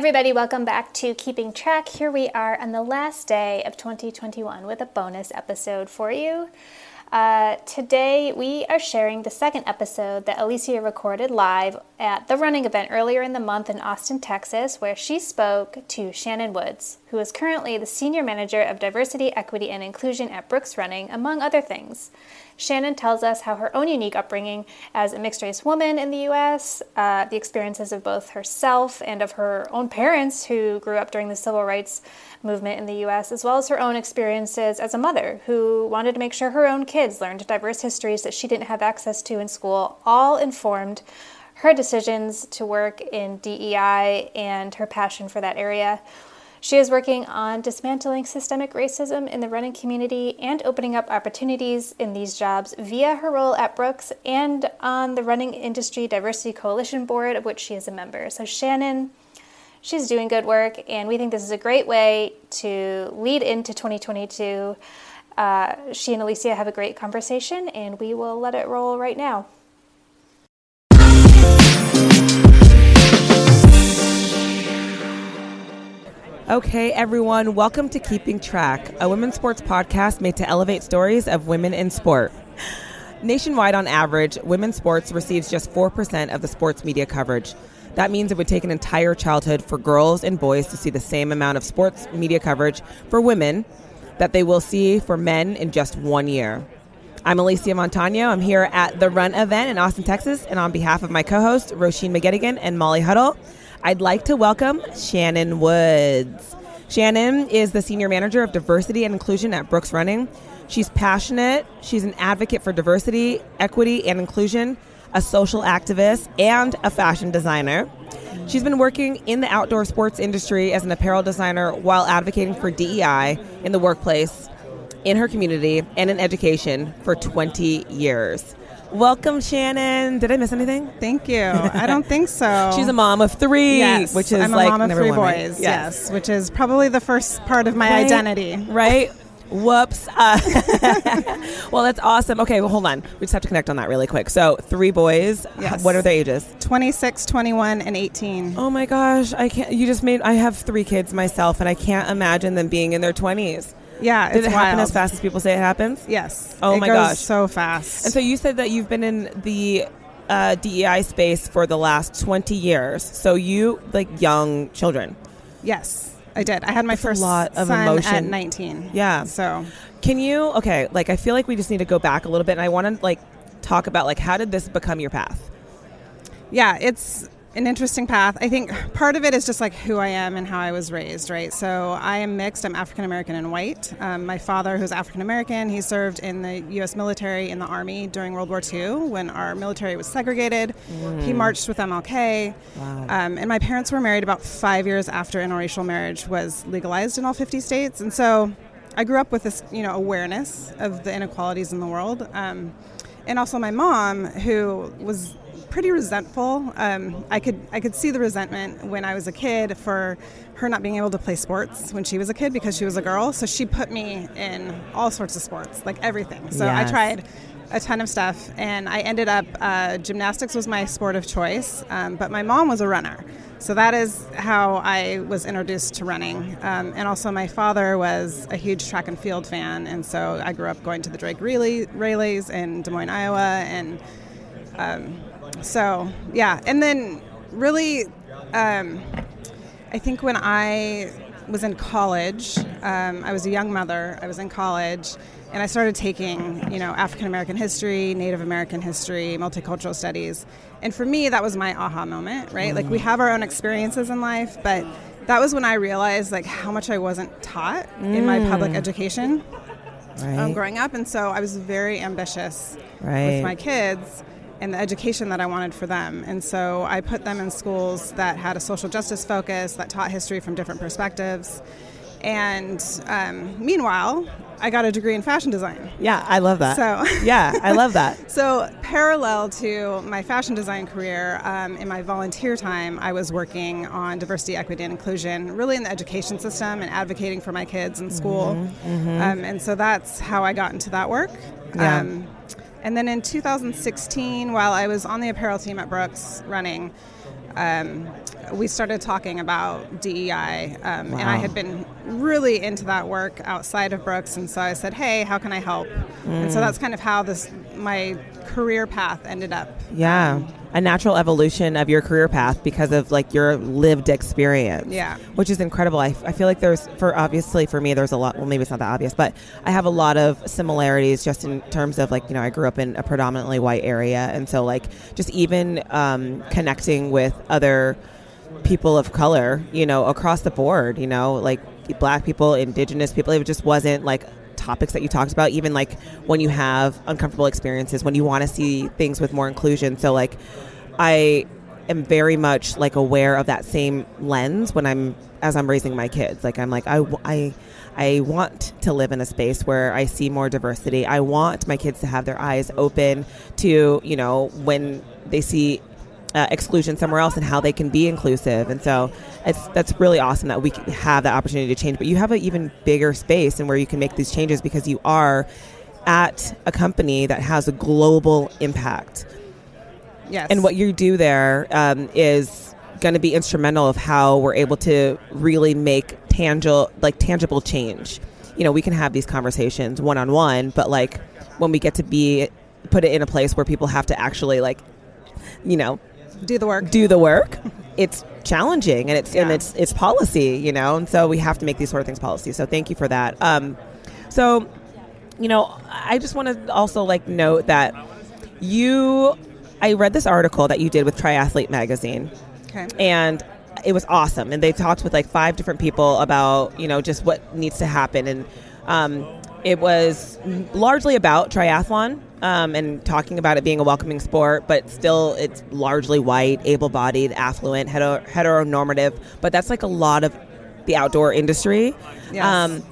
Everybody, welcome back to Keeping Track. Here we are on the last day of 2021 with a bonus episode for you. Uh, today, we are sharing the second episode that Alysia recorded live at the running event earlier in the month in Austin, Texas, where she spoke to Shannon Woods, who is currently the Senior Manager of Diversity, Equity, and Inclusion at Brooks Running, among other things. Shannon tells us how her own unique upbringing as a mixed race woman in the U.S., uh, the experiences of both herself and of her own parents who grew up during the civil rights movement in the U.S., as well as her own experiences as a mother who wanted to make sure her own kids learned diverse histories that she didn't have access to in school, all informed her decisions to work in DEI and her passion for that area. She is working on dismantling systemic racism in the running community and opening up opportunities in these jobs via her role at Brooks and on the Running Industry Diversity Coalition Board, of which she is a member. So, Shannon, she's doing good work, and we think this is a great way to lead into 2022. Uh, she and Alysia have a great conversation, and we will let it roll right now. Okay, everyone, welcome to Keeping Track, a women's sports podcast made to elevate stories of women in sport. Nationwide, on average, women's sports receives just 4% of the sports media coverage. That means it would take an entire childhood for girls and boys to see the same amount of sports media coverage for women that they will see for men in just one year. I'm Alysia Montaño. I'm here at the Run event in Austin, Texas, and on behalf of my co hosts, Roisin McGettigan and Molly Huddle, I'd like to welcome Shannon Woods. Shannon is the Senior Manager of Diversity and Inclusion at Brooks Running. She's passionate, she's an advocate for diversity, equity, and inclusion, a social activist, and a fashion designer. She's been working in the outdoor sports industry as an apparel designer while advocating for DEI in the workplace, in her community, and in education for 20 years. Welcome, Shannon. Did I miss anything? Thank you. I don't think so. She's a mom of three, yes, which is I'm a like mom of three one, right? boys. Yes. which is probably the first part of my Right? identity. Right? Whoops. Uh, well, that's awesome. Okay, well, hold on. We just have to connect on that really quick. So, three boys. Yes. What are their ages? 26, 21, and 18. Oh my gosh, I can't. You just made. I have three kids myself, and I can't imagine them being in their twenties. Yeah, Did it's it happen wild. as fast as people say it happens? Yes. Oh it my goes gosh. so fast. And so you said that you've been in the uh, DEI space for the last twenty years. So you like young children. yes, I did. I had my That's first lot of emotion. at 19. Yeah. So Can you? Okay, like I feel like we just need to go back a little bit, and I want to like talk about like how did this become your path? yeah, it's an interesting path. I think part of it is just like who I am and how I was raised, right? So I am mixed. I'm African American and white. Um, my father, who's African American, he served in the U.S. military in the Army during World War II when our military was segregated. He marched with MLK. Wow. Um, and my parents were married about five years after interracial marriage was legalized in all 50 states. And so I grew up with this, you know, awareness of the inequalities in the world. Um, and also my mom, who was pretty resentful. Um, I could I could see the resentment when I was a kid for her not being able to play sports when she was a kid because she was a girl. So she put me in all sorts of sports, like everything. So I tried a ton of stuff, and I ended up uh, gymnastics was my sport of choice. Um, but my mom was a runner. So that is how I was introduced to running. Um, and also, my father was a huge track and field fan. And so I grew up going to the Drake Relay, Relays in Des Moines, Iowa. And um, so, yeah. And then, really, um, I think when I was in college, um, I was a young mother, I was in college. And I started taking, you know, African American history, Native American history, multicultural studies. And for me, that was my aha moment, right? Like we have our own experiences in life, but that was when I realized like how much I wasn't taught in my public education um, growing up. And so I was very ambitious Right. with my kids and the education that I wanted for them. And so I put them in schools that had a social justice focus, that taught history from different perspectives. And um, meanwhile, I got a degree in fashion design. Yeah, I love that. So- yeah, I love that. So, parallel to my fashion design career, um, in my volunteer time, I was working on diversity, equity, and inclusion, really in the education system and advocating for my kids in school. Um, and so that's how I got into that work. Yeah. Um, and then in 2016, while I was on the apparel team at Brooks running, um, we started talking about DEI, um, and I had been really into that work outside of Brooks, and so I said, "Hey, how can I help?" And so that's kind of how this my career path ended up. Yeah. A natural evolution of your career path because of like your lived experience. Yeah. Which is incredible. I, I feel like there's, for obviously for me, there's a lot, well, maybe it's not that obvious, but I have a lot of similarities just in terms of like, you know, I grew up in a predominantly white area. And so, like, just even um, connecting with other people of color, you know, across the board, you know, like black people, indigenous people, it just wasn't like topics that you talked about, even like when you have uncomfortable experiences, when you want to see things with more inclusion. So, like, I am very much like aware of that same lens when I'm as I'm raising my kids. Like, I'm like, I, I, I want to live in a space where I see more diversity. I want my kids to have their eyes open to, you know, when they see uh, exclusion somewhere else and how they can be inclusive. And so it's that's really awesome that we have that opportunity to change. But you have an even bigger space and where you can make these changes because you are at a company that has a global impact. Yes, And what you do there um, is going to be instrumental of how we're able to really make tangible, like tangible change. You know, we can have these conversations one on one, but like when we get to be put it in a place where people have to actually like, you know, do the work. do the work, it's challenging and it's and it's it's policy, you know, and so we have to make these sort of things policy. So thank you for that. Um, so, you know, I just want to also like note that you, I read this article that you did with Triathlete Magazine, Okay. and it was awesome. And they talked with like five different people about you know just what needs to happen, and um, it was largely about triathlon um, and talking about it being a welcoming sport, but still it's largely white, able-bodied, affluent, hetero- heteronormative. But that's like a lot of the outdoor industry. Yes.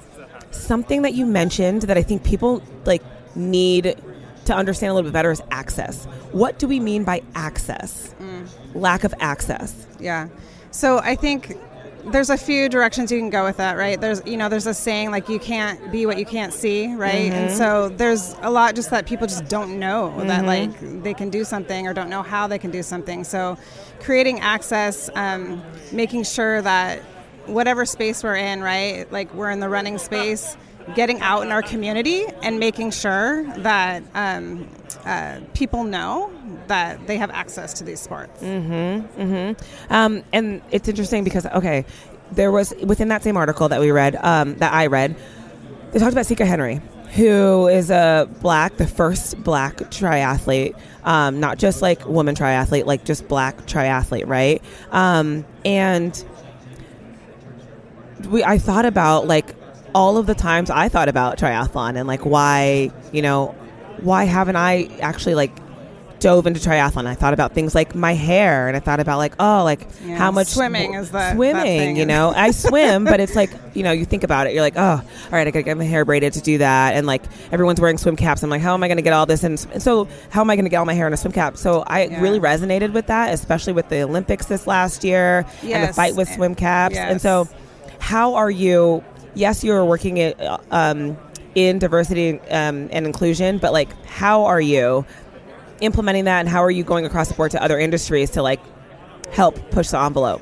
something that you mentioned that I think people like need to understand a little bit better is access. What do we mean by access? Lack of access. Yeah. So I think there's a few directions you can go with that, right? There's you know, there's a saying like you can't be what you can't see, right? And so there's a lot just that people just don't know that like they can do something or don't know how they can do something. So creating access, um, making sure that whatever space we're in, right? Like we're in the running space, getting out in our community and making sure that um, uh, people know that they have access to these sports. Mm-hmm, mm-hmm. Um, and it's interesting because okay, there was within that same article that we read, um, that I read, they talked about Sika Henry, who is a black, the first black triathlete, um, not just like woman triathlete, like just black triathlete, right? Um, and we, I thought about like all of the times I thought about triathlon and like why, you know, why haven't I actually like dove into triathlon? I thought about things like my hair and I thought about like, oh, like Yeah, how much swimming is that swimming, thing. you know, I swim, but it's like, you know, you think about it, you're like, oh, all right, I gotta get my hair braided to do that. And like everyone's wearing swim caps. I'm like, how am I going to get all this? And, and so how am I going to get all my hair in a swim cap? So I Yeah. really resonated with that, especially with the Olympics this last year and the fight with eh, swim caps. And so how are you, yes, you're working it, um, in diversity um, and inclusion, but like, how are you implementing that and how are you going across the board to other industries to like help push the envelope?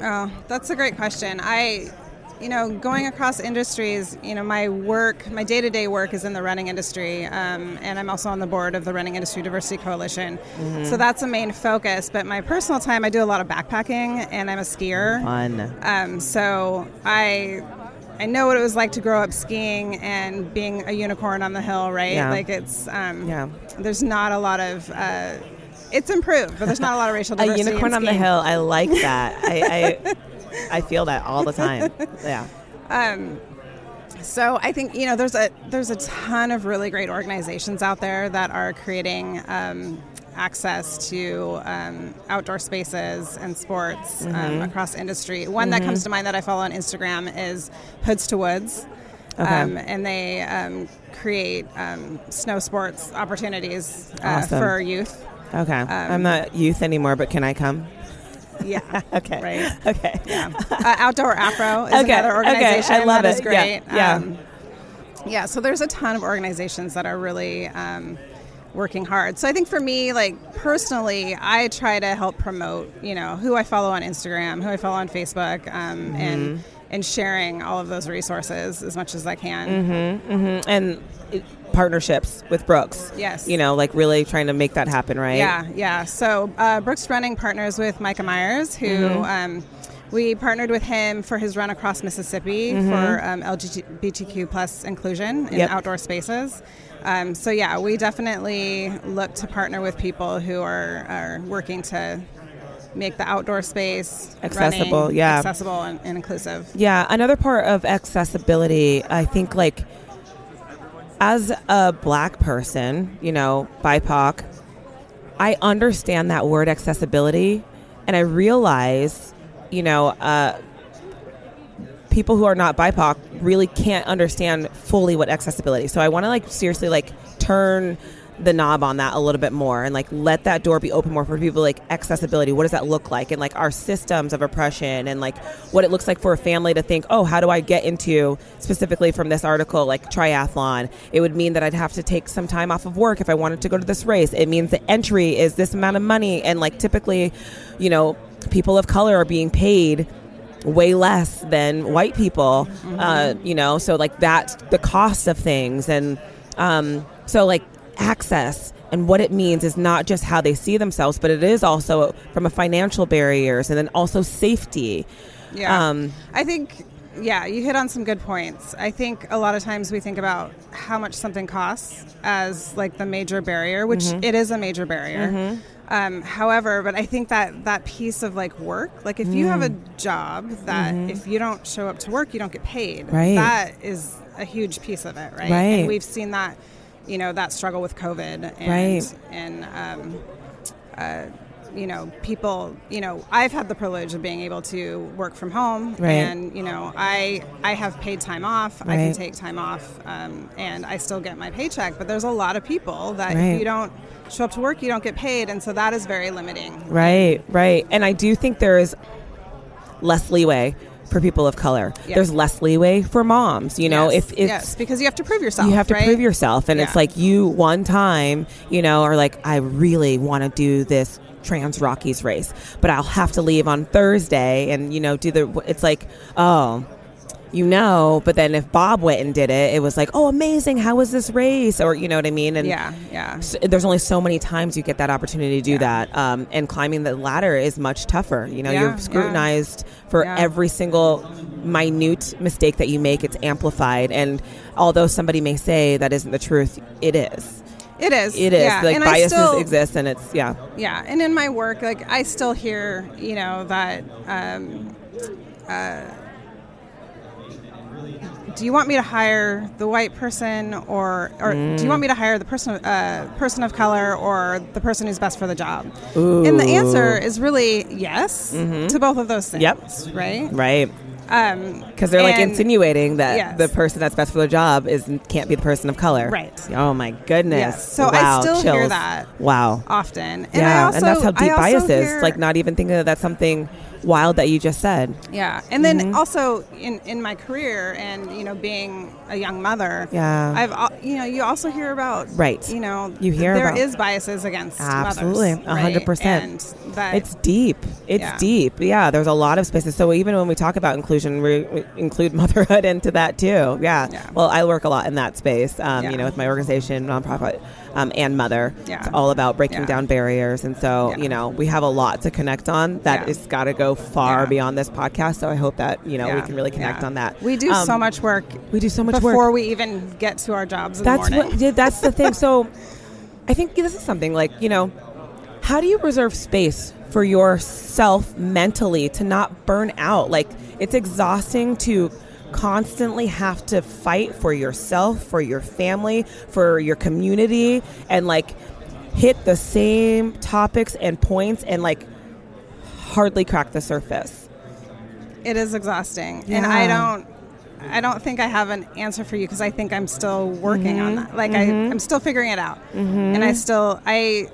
Oh, that's a great question. I, you know, going across industries, you know, my work, my day to day work is in the running industry, um, and I'm also on the board of the Running Industry Diversity Coalition. So that's a main focus. But my personal time, I do a lot of backpacking, and I'm a skier. Fun. Um, so I. I know what it was like to grow up skiing and being a unicorn on the hill, right? Yeah. Like it's, um, Yeah. there's not a lot of, uh, it's improved, but there's not a lot of racial A diversity. in unicorn on the hill. I like that. I, I I feel that all the time. Yeah. Um, so I think you know there's a there's a ton of really great organizations out there that are creating um, access to um, outdoor spaces and sports um, across industry. One that comes to mind that I follow on Instagram is Hoods to Woods. Okay. Um, and they um, create um, snow sports opportunities uh, Awesome. for youth. Okay. I'm not youth anymore, but can I come? Yeah. Okay. Right. Okay. Yeah. Uh, Outdoor Afro is Okay, another okay, organization I love that is it. Yeah, great. yeah. Um, yeah, so there's a ton of organizations that are really um, working hard. So I think for me, like personally, I try to help promote, you know, who I follow on Instagram, who I follow on Facebook, um, and and sharing all of those resources as much as I can. Mm-hmm. And it, partnerships with Brooks. Yes. You know, like really trying to make that happen, right? Yeah, yeah. So uh, Brooks Running partners with Micah Myers, who Mm-hmm. um, we partnered with him for his run across Mississippi for um, LGBTQ plus inclusion in Mm-hmm. Yep. outdoor spaces. Um, so yeah, we definitely look to partner with people who are, are working to make the outdoor space Accessible, running yeah. accessible and, and inclusive. Yeah, another part of accessibility, I think, like as a black person, you know, BIPOC, I understand that word accessibility, and I realize, you know, uh, people who are not BIPOC really can't understand fully what accessibility. So I want to like seriously like turn the knob on that a little bit more and like let that door be open more for people like accessibility. What does that look like? And like our systems of oppression and like what it looks like for a family to think oh how do i get into specifically from this article like triathlon? It would mean that i'd have to take some time off of work if i wanted to go to this race. It means the entry is this amount of money and like typically you know people of color are being paid way less than white people uh, you know so like that's the cost of things and um, so like access and what it means is not just how they see themselves but it is also from a financial barriers and then also safety Yeah. Um, I think, yeah, you hit on some good points. I think a lot of times we think about how much something costs as like the major barrier, which Mm-hmm. it is a major barrier. Um, however, but I think that that piece of like work, like if you have a Mm. job that if you don't show up to work, you don't get paid. Mm-hmm. Right. That is a huge piece of it, right? Right. And we've seen that, you know, that struggle with COVID and Right. and um, uh, you know, people, you know, I've had the privilege of being able to work from home, Right. and you know, I I have paid time off. I can take time off, um, and I still get my paycheck. But there's a lot of people that Right. if you don't show up to work, you don't get paid, and so that is very limiting. right right and i do think there is less leeway for people of color Yeah. there's less leeway for moms you know yes. if it's yes, because you have to prove yourself. you have to right? prove yourself and it's like you one time you know are like i really want to do this TransRockies race but i'll have to leave on thursday and you know do the it's like oh you know but then if bob went and did it it was like oh amazing how was this race or you know what i mean and Yeah, yeah. there's only so many times you get that opportunity to do Yeah. that um, and climbing the ladder is much tougher you know Yeah, you're yeah. scrutinized for Yeah. every single minute mistake that you make it's amplified and although somebody may say that isn't the truth it is It is. it is Yeah. like and biases still- exist and it's yeah Yeah, and in my work, like I still hear, you know, that. Um, uh, do you want me to hire the white person, or, or do you want me to hire the person, uh, person of color, or the person who's best for the job? And the answer is really yes to both of those things. Mm-hmm. Yep. Right. right Um, because they're like and- insinuating that Yes. the person that's best for the job is can't be the person of color Right. oh my goodness Yes. So I wow still hear that. wow often. And yeah I also, and that's how deep bias is hear- like not even thinking that that's something wild that you just said Yeah, and then Mm-hmm. also in, in my career and you know being a young mother, Yeah. I've you know you also hear about Right. You know, You hear there about- is biases against Absolutely, hundred percent. It's deep. It's Yeah. deep. Yeah, there's a lot of spaces. So even when we talk about inclusion, we, we include motherhood into that too. Yeah. Yeah. Well, I work a lot in that space. Um, Yeah. You know, with my organization, nonprofit, um, and mother. Yeah. It's all about breaking Yeah. down barriers, and so Yeah. you know we have a lot to connect on. That has got to go far beyond this podcast. So I hope that you know we can really connect on that. We do Um, so much work. We do so much work before we even get to our jobs in that's the morning. what yeah, that's the thing so i think this is something like you know how do you reserve space for yourself mentally to not burn out like it's exhausting to constantly have to fight for yourself for your family for your community and like hit the same topics and points and like hardly crack the surface it is exhausting, and I don't. I don't think I have an answer for you because I think I'm still working on Mm-hmm. that. Like I, I'm still figuring it out, and I still I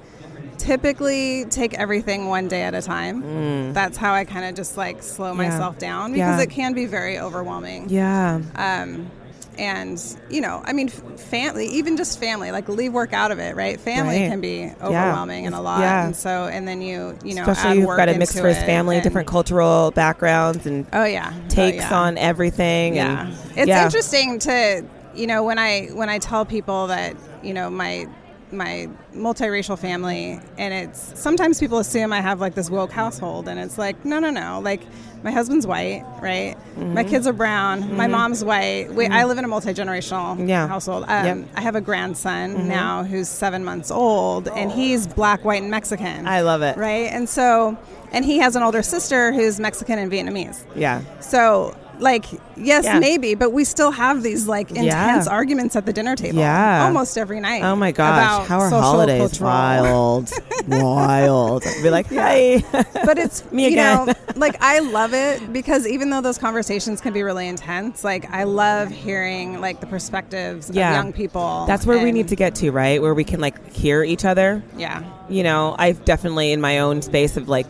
typically take everything one day at a time. That's how I kind of just like slow Mm. Yeah. myself down because Yeah. it can be very overwhelming. yeah Um, and you know, I mean, family, even just family, like leave work out of it, right? Family Right. can be overwhelming and a lot, Yeah. and so and then you you know, Especially add you've work got a mixed race family, different cultural backgrounds, and Oh yeah, Oh, takes yeah. on everything. Yeah, and, it's yeah. interesting to you know when I when I tell people that you know my my multiracial family, and it's sometimes people assume I have like this woke household, and it's like no no no like. My husband's white, right? Mm-hmm. My kids are brown. My mom's white. We, I live in a multi generational Yeah. household. Um, Yep. Mm-hmm. I have a grandson now who's seven months old, and he's black, white, and Mexican. I love it. right? And so, and he has an older sister who's Mexican and Vietnamese. Yeah. So, like, yes, Yeah. maybe, but we still have these like intense Yeah. arguments at the dinner table. Yeah. almost every night. Oh my gosh, about how are holidays cultural- wild, wild? I'd be like, hey, But it's Me you know, again. like I love it because even though those conversations can be really intense, like I love hearing like the perspectives of young people. that's where we need to get to, right? Where we can like hear each other. Yeah, You know, I've definitely in my own space of like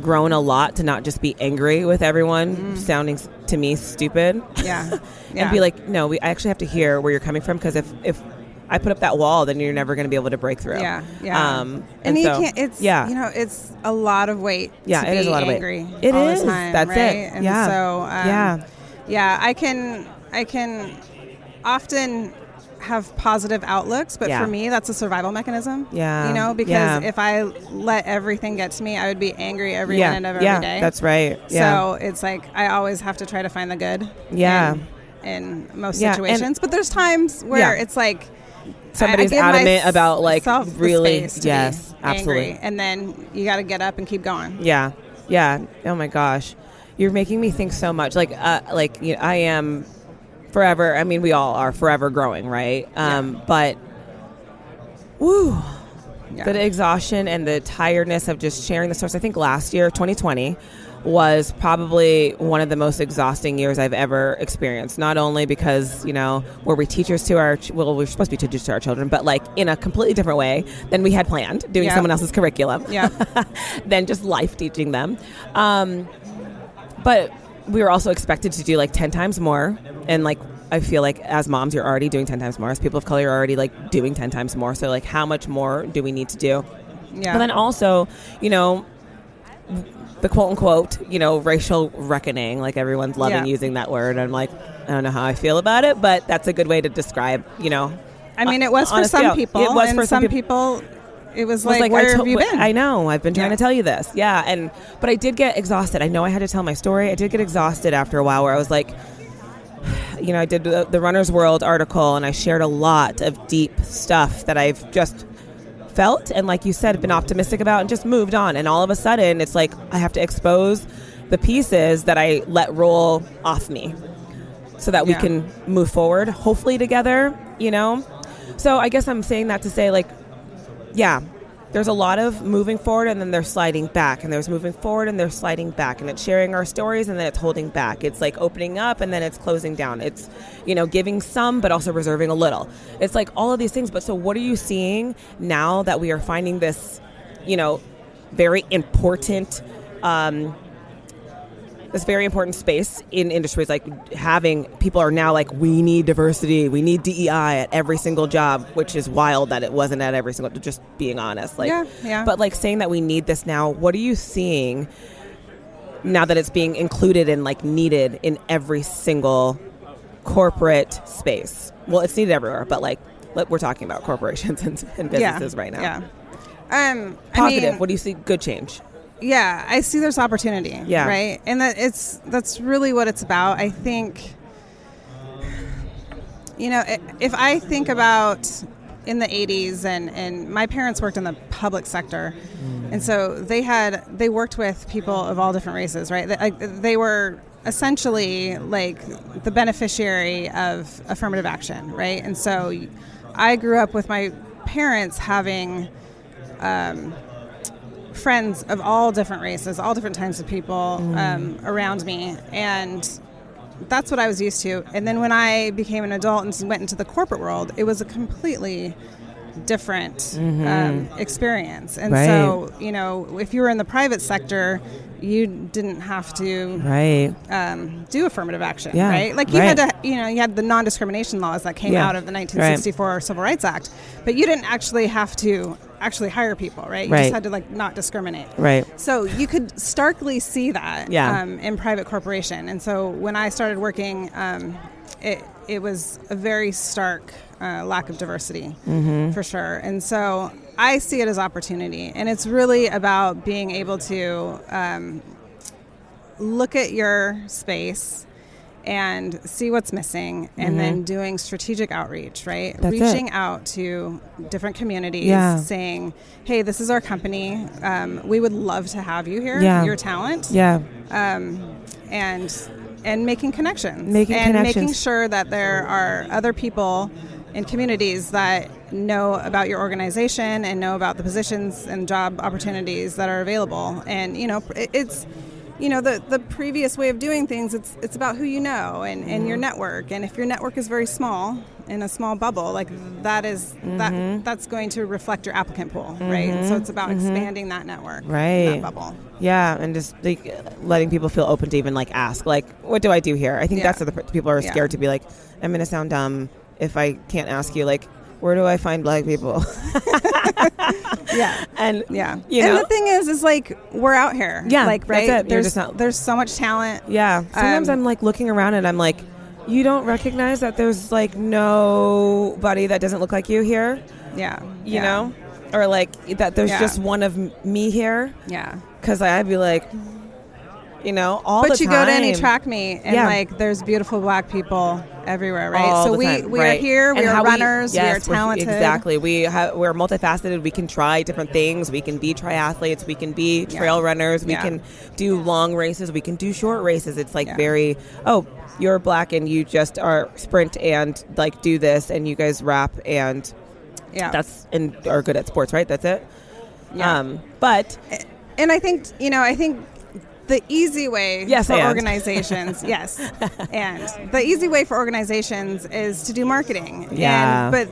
grown a lot to not just be angry with everyone sounding to me stupid. Mm. yeah, yeah. and be like, no, we I actually have to hear where you're coming from because if if I put up that wall, then you're never going to be able to break through. Yeah, yeah. Um, and, you so, can't. It's yeah, You know, it's a lot of weight. Yeah, to it is a lot of weight. angry It all is. The time, That's it. And Yeah. So um, Yeah. yeah. I can. I can often have positive outlooks, but Yeah. for me, that's a survival mechanism. Yeah. You know, because Yeah. if I let everything get to me, I would be angry every yeah, minute of every yeah, day. that's right. Yeah, So it's like I always have to try to find the good. Yeah. In, in most Yeah, and- situations, but there's times where it's like somebody's adamant about like really, space to be yes, absolutely. and then you got to get up and keep going. Yeah, yeah. Oh my gosh, you're making me think so much. Like, uh, like you know, I am forever. I mean, we all are forever growing, right? Um, But, woo, Yeah. the exhaustion and the tiredness of just sharing the source. I think last year, 2020, was probably one of the most exhausting years I've ever experienced. Not only because you know were we teachers to our well we are supposed to be teachers to our children, but like in a completely different way than we had planned, doing Yeah. someone else's curriculum. Yeah. than just life teaching them. Um, but we were also expected to do like 10 times more. And like, I feel like as moms, you're already doing 10 times more. As people of color, you're already like doing 10 times more. So, like, how much more do we need to do? Yeah. But then also, you know, the quote unquote, you know, racial reckoning, like everyone's loving Yeah. using that word. I'm like, I don't know how I feel about it, but that's a good way to describe, you know. I mean, it uh, was on for some people. It was and for some some peop- people. It was, was like, where to- have you been? I know. I've been trying Yeah. to tell you this. Yeah, and but I did get exhausted. I know I had to tell my story. I did get exhausted after a while, where I was like, you know, I did the, the Runner's World article, and I shared a lot of deep stuff that I've just felt and, like you said, been optimistic about, and just moved on. And all of a sudden, it's like I have to expose the pieces that I let roll off me, so that we can move forward, hopefully together. You know. So I guess I'm saying that to say, like, yeah, there's a lot of moving forward and then they're sliding back, and there's moving forward and they're sliding back, and it's sharing our stories and then it's holding back. It's like opening up and then it's closing down. It's, you know, giving some but also reserving a little. It's like all of these things. But so, what are you seeing now that we are finding this, you know, very important, um, this very important space in industries like having people are now like we need diversity we need dei at every single job which is wild that it wasn't at every single just being honest like. Yeah, yeah. but like saying that we need this now what are you seeing now that it's being included and like needed in every single corporate space? Well it's needed everywhere but like we're talking about corporations and, and businesses right now. Yeah. Um, positive. I mean, what do you see? Good change yeah, I see there's opportunity. Yeah. Right. And that it's that's really what it's about. I think. You know, if I think about in the 80s and, and my parents worked in the public sector and so they had they worked with people of all different races right they, like, they were essentially like the beneficiary of affirmative action right and so i grew up with my parents having um, friends of all different races, all different types of people um, around me, and that's what I was used to. And then when I became an adult and went into the corporate world, it was a completely different um, experience. And so, you know, if you were in the private sector, you didn't have to Right. um, do affirmative action, Yeah, right? Like you had to, you know, you had the non-discrimination laws that came Yeah, out of the 1964 Civil Rights Act, but you didn't actually have to actually hire people, right? You Right. just had to like not discriminate. Right. So you could starkly see that Yeah. um, in private corporation. And so when I started working, um, it, it was a very stark uh, lack of diversity Mm-hmm. for sure. And so I see it as opportunity. And it's really about being able to um, look at your space and see what's missing and then doing strategic outreach right Mm-hmm. That's it. reaching out to different communities Yeah. saying hey this is our company um, we would love to have you here Yeah. your talent Yeah. um, and and making connections Making and making sure that there are other people in communities that know about your organization and know about the positions and job opportunities that are available and you know it's you know the the previous way of doing things it's it's about who you know and, and your mm-hmm. network and if your network is very small in a small bubble like that is- that mm-hmm. that's going to reflect your applicant pool right mm-hmm. so it's about expanding that network Right. that bubble Yeah, and just like letting people feel open to even like ask, like, what do I do here? I think Yeah. that's what the people are Yeah. scared to be like. I'm gonna sound dumb if I can't ask you, like, where do I find black people? yeah and Yeah. you and the thing is, is like we're out here. Yeah, Like that's right. it. There's not- there's so much talent. yeah. Sometimes Um, I'm like looking around and I'm like, you don't recognize that there's like nobody that doesn't look like you here, Yeah. you yeah. know, or like that there's Yeah. just one of me here. Yeah. Because I'd be like, you know, all the time. But you go to any track meet and Yeah. like there's beautiful black people everywhere, right? All so we time, we right. are here. We And are runners. we are we're- talented. exactly. We have, we're multifaceted. We can try different things. We can be triathletes. We can be Yeah. trail runners. We Yeah. can do long races. We can do short races. It's like Yeah. very oh. You're black and you just are sprint and like do this and you guys rap and Yeah. that's and are good at sports, right? That's it. Yeah. Um, but and I think you know I think the easy way Yes, for and. organizations yes and the easy way for organizations is to do marketing Yeah. and, but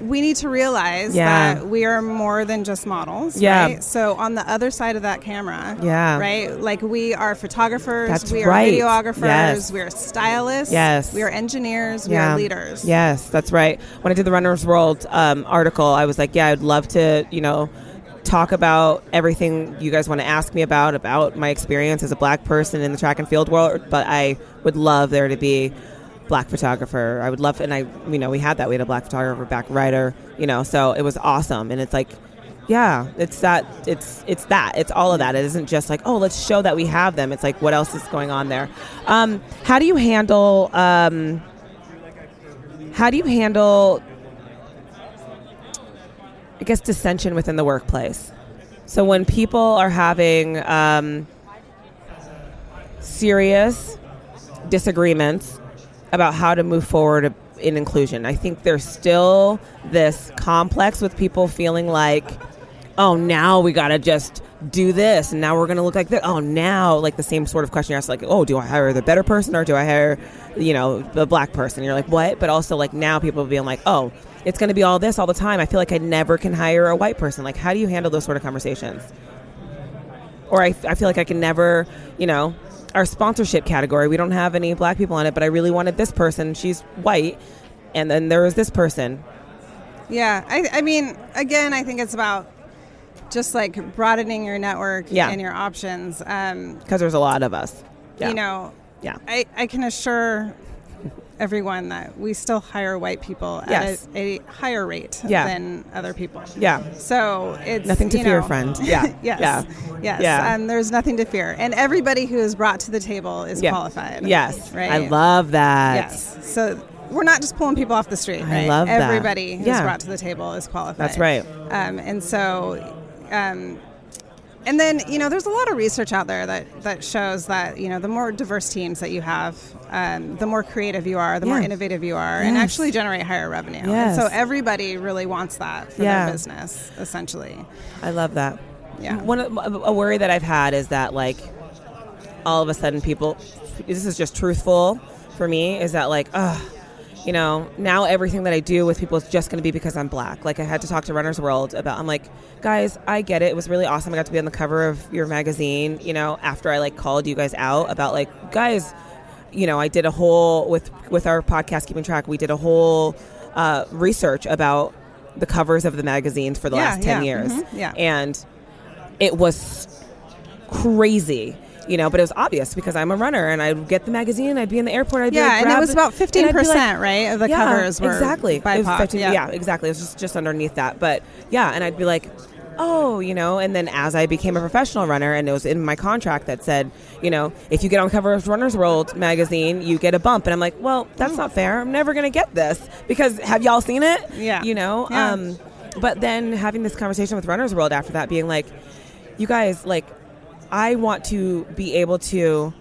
we need to realize Yeah. that we are more than just models Yeah. right so on the other side of that camera Yeah. right like we are photographers That's we are right. videographers Yes. we are stylists Yes. we are engineers we are leaders Yes, that's right. When I did the Runner's World um, article, I was like, yeah, I'd love to, you know, talk about everything you guys want to ask me about, about my experience as a black person in the track and field world, but I would love there to be black photographer. I would love, and I, you know, we had that. We had a black photographer, back writer, you know, so it was awesome. And it's like, yeah, it's that, it's, it's that, it's all of that. It isn't just like, oh, let's show that we have them. It's like, what else is going on there? Um, how do you handle, um, how do you handle, I guess, dissension within the workplace? So when people are having um, serious disagreements about how to move forward in inclusion, I think there's still this complex with people feeling like, oh, now we got to just do this and now we're going to look like this. Oh, now, like the same sort of question you ask, like, oh, do I hire the better person or do I hire, you know, the black person? You're like, what? But also, like, now people being like, oh, it's going to be all this all the time. I feel like I never can hire a white person. Like, how do you handle those sort of conversations? Or I, I feel like I can never, you know, our sponsorship category, we don't have any black people on it, but I really wanted this person. She's white. And then there was this person. Yeah, I, I mean, again, I think it's about just like broadening your network Yeah. and your options. Um, Because there's a lot of us. Yeah. You know, Yeah. I, I can assure everyone that we still hire white people Yes. at a, a higher rate Yeah. than other people. Yeah. So it's Nothing to fear, know- friend. Yeah. yes. Yeah. Yes. Yeah. Um, there's nothing to fear, and everybody who is brought to the table is Yeah. qualified. Yes. Right. I love that. Yes. So we're not just pulling people off the street. I Right? love that. Everybody who's Yeah. brought to the table is qualified. That's right. Um, and so, um, and then you know, there's a lot of research out there that that shows that you know the more diverse teams that you have, um, the more creative you are, the more innovative you are, and actually generate higher revenue. And so everybody really wants that for Yeah. their business, essentially. I love that. Yeah. One of- a worry that I've had is that like all of a sudden people this is just truthful for me is that like ugh you know, now everything that I do with people is just going to be because I'm black. Like I had to talk to Runner's World about. I'm like, guys, I get it. It was really awesome. I got to be on the cover of your magazine. You know, after I like called you guys out about like, guys, you know, I did a whole with with our podcast keeping track. We did a whole uh, research about the covers of the magazines for the Yeah, last ten yeah, years, mhm, yeah. and it was crazy. You know, but it was obvious because I'm a runner and I'd get the magazine, I'd be in the airport, I'd be Yeah, like, and it was about fifteen be like- percent, right, of the yeah, covers were exactly. It was BIPOC. 15 yeah. yeah, exactly. It was just, just underneath that. But yeah, and I'd be like, oh, you know, and then as I became a professional runner, and it was in my contract that said, you know, if you get on cover of Runner's World magazine, you get a bump. And I'm like, well, that's not fair. I'm never going to get this because have y'all seen it? Yeah. You know? Yeah. Um, but then having this conversation with Runner's World after that, being like, you guys, like, I want to be able to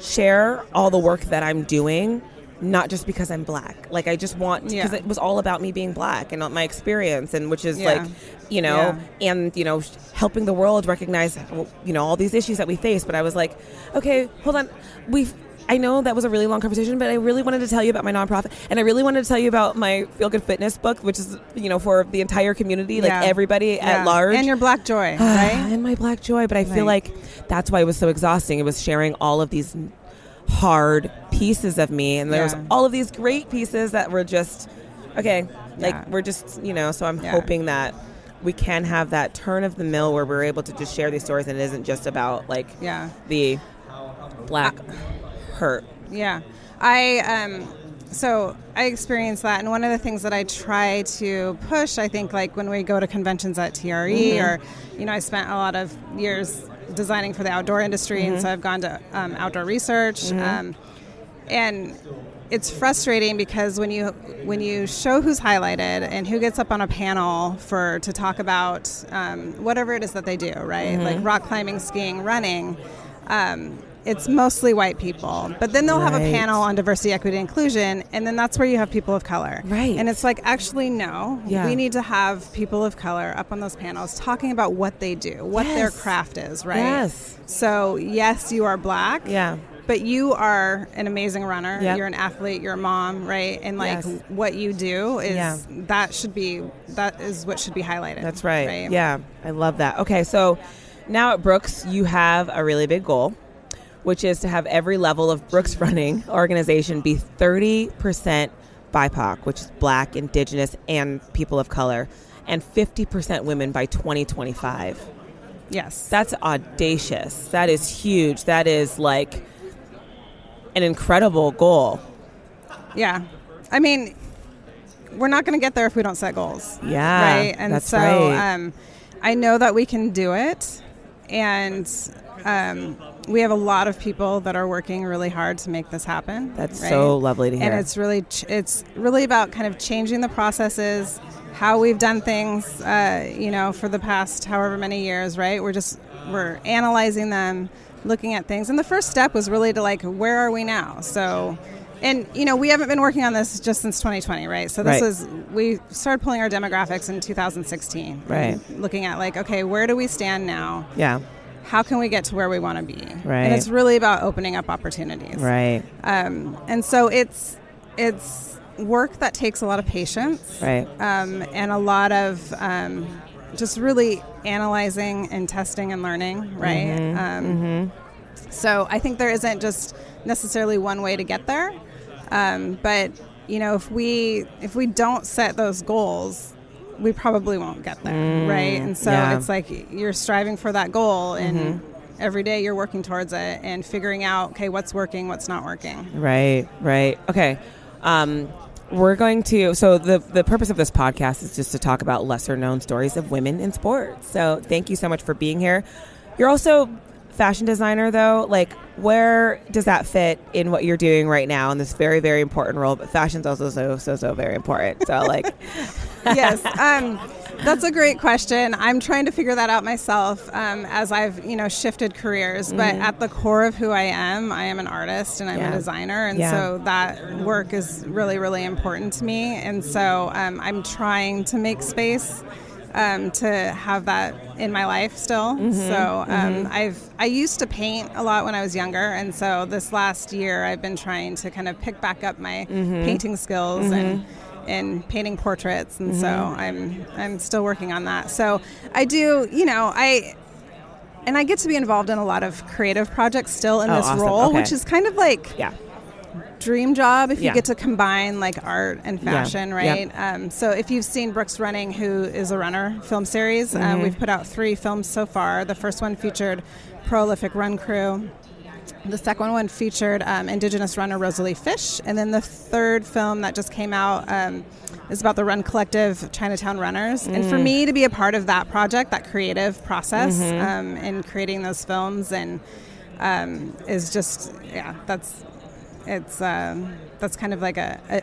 share all the work that I'm doing, not just because I'm black. Like I just want because Yeah. it was all about me being black and not my experience, and which is Yeah. like, you know, and you know, helping the world recognize, you know, all these issues that we face. But I was like, okay, hold on, we've. I know that was a really long conversation, but I really wanted to tell you about my nonprofit, and I really wanted to tell you about my Feel Good Fitness book, which is you know for the entire community, like Yeah. everybody Yeah. at large, and your black joy, right? and my black joy. But I feel like that's why it was so exhausting. It was sharing all of these hard pieces of me, and there was all of these great pieces that were just okay. Like Yeah. we're just you know. So I'm Yeah. hoping that we can have that turn of the mill where we're able to just share these stories, and it isn't just about like yeah. the black hurt. Yeah, I um, so I experienced that, and one of the things that I try to push, I think, like when we go to conventions at TRE, or you know, I spent a lot of years designing for the outdoor industry, and so I've gone to um, outdoor research, um, and it's frustrating because when you when you show who's highlighted and who gets up on a panel for to talk about um, whatever it is that they do, right? Like rock climbing, skiing, running. Um, it's mostly white people, but then they'll have a panel on diversity, equity, inclusion, and then that's where you have people of color. Right. And it's like, actually, no. Yeah. We need to have people of color up on those panels talking about what they do, what their craft is, right? Yes. So, yes, you are black. Yeah. But you are an amazing runner. Yep. You're an athlete. You're a mom, right? And like Yes. what you do is Yeah. that should be that is what should be highlighted. That's right. Yeah, I love that. Okay, so now at Brooks, you have a really big goal, which is to have every level of Brooks running organization be 30% BIPOC, which is Black, Indigenous, and people of color, and 50% women by 2025. Yes. That's audacious. That is huge. That is like an incredible goal. yeah. I mean, we're not going to get there if we don't set goals. Yeah, Right. And so right. um, I know that we can do it, and um, we have a lot of people that are working really hard to make this happen. That's right? so lovely to hear. and it's really ch- it's really about kind of changing the processes how we've done things uh, you know for the past however many years right we're just we're analyzing them looking at things and the first step was really to like where are we now so and you know we haven't been working on this just since 2020 right so this Right. was we started pulling our demographics in 2016 Right. looking at like okay where do we stand now yeah, how can we get to where we want to be? Right. and it's really about opening up opportunities. Right, um, and so it's it's work that takes a lot of patience. Right. um, and a lot of um, just really analyzing and testing and learning right? Mm-hmm. um, so i think there isn't just necessarily one way to get there. Um, but you know if we if we don't set those goals we probably won't get there right and so Mm, yeah. Mm-hmm. it's like you're striving for that goal and every day you're working towards it and figuring out okay what's working what's not working Right, right. Okay. Um, we're going to. So the the purpose of this podcast is just to talk about lesser known stories of women in sports. So thank you so much for being here. You're also fashion designer though. Like, where does that fit in what you're doing right now in this very very important role? But fashion's also so so so very important. So like, yes, um, that's a great question. I'm trying to figure that out myself um, as I've you know shifted careers. But at the core of who I am, I am an artist and I'm Mm-hmm. Yeah. a designer, and Yeah. so that work is really really important to me. And so um, I'm trying to make space. um, to have that in my life still. Mm-hmm, so um, I've I used to paint a lot when I was younger, and so this last year I've been trying to kind of pick back up my Mm-hmm. painting skills and and painting portraits, and so Mm-hmm. I'm I'm still working on that. So I do, you know, I. And I get to be involved in a lot of creative projects still in Oh, this awesome. role, Okay. which is kind of like Yeah. dream job if Yeah. you get to combine like art and fashion, Yeah. right? Um, so if you've seen Brooks Running, who is a runner film series, Mm-hmm. um, we've put out three films so far. The first one featured prolific run crew. The second one featured um, Indigenous runner Rosalie Fish, and then the third film that just came out um, is about the Run Collective Chinatown Runners. And Mm. for me to be a part of that project, that creative process, Mm-hmm. um, in creating those films, and um, is just yeah, that's it's um, that's kind of like a a,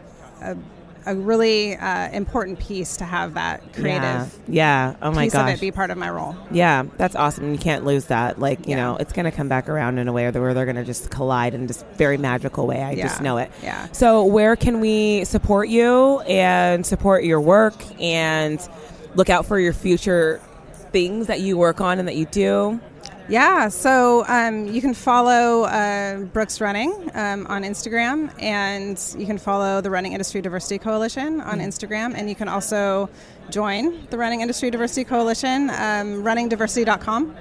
a, a really uh, important piece to have that creative Yeah. Yeah. Oh my piece gosh. of it be part of my role. Yeah, that's awesome. You can't lose that. Like, you Yeah. know, it's going to come back around in a way where they're going to just collide in this very magical way. I just know it. Yeah. So, where can we support you and support your work and look out for your future things that you work on and that you do? Yeah, so um, you can follow uh, Brooks Running um, on Instagram, and you can follow the Running Industry Diversity Coalition on Instagram, and you can also join the Running Industry Diversity Coalition. Um, runningdiversity.com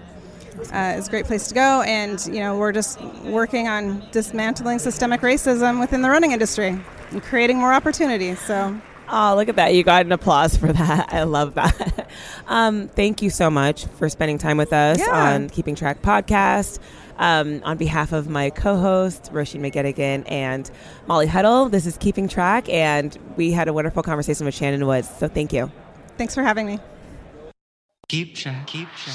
uh, is a great place to go, and you know we're just working on dismantling systemic racism within the running industry and creating more opportunities. So. Oh, look at that. You got an applause for that. I love that. Um, thank you so much for spending time with us Yeah. on Keeping Track podcast. Um, on behalf of my co host, Roisin McGettigan, and Molly Huddle, this is Keeping Track, and we had a wonderful conversation with Shannon Woods. So thank you. Thanks for having me. Keep track, keep track,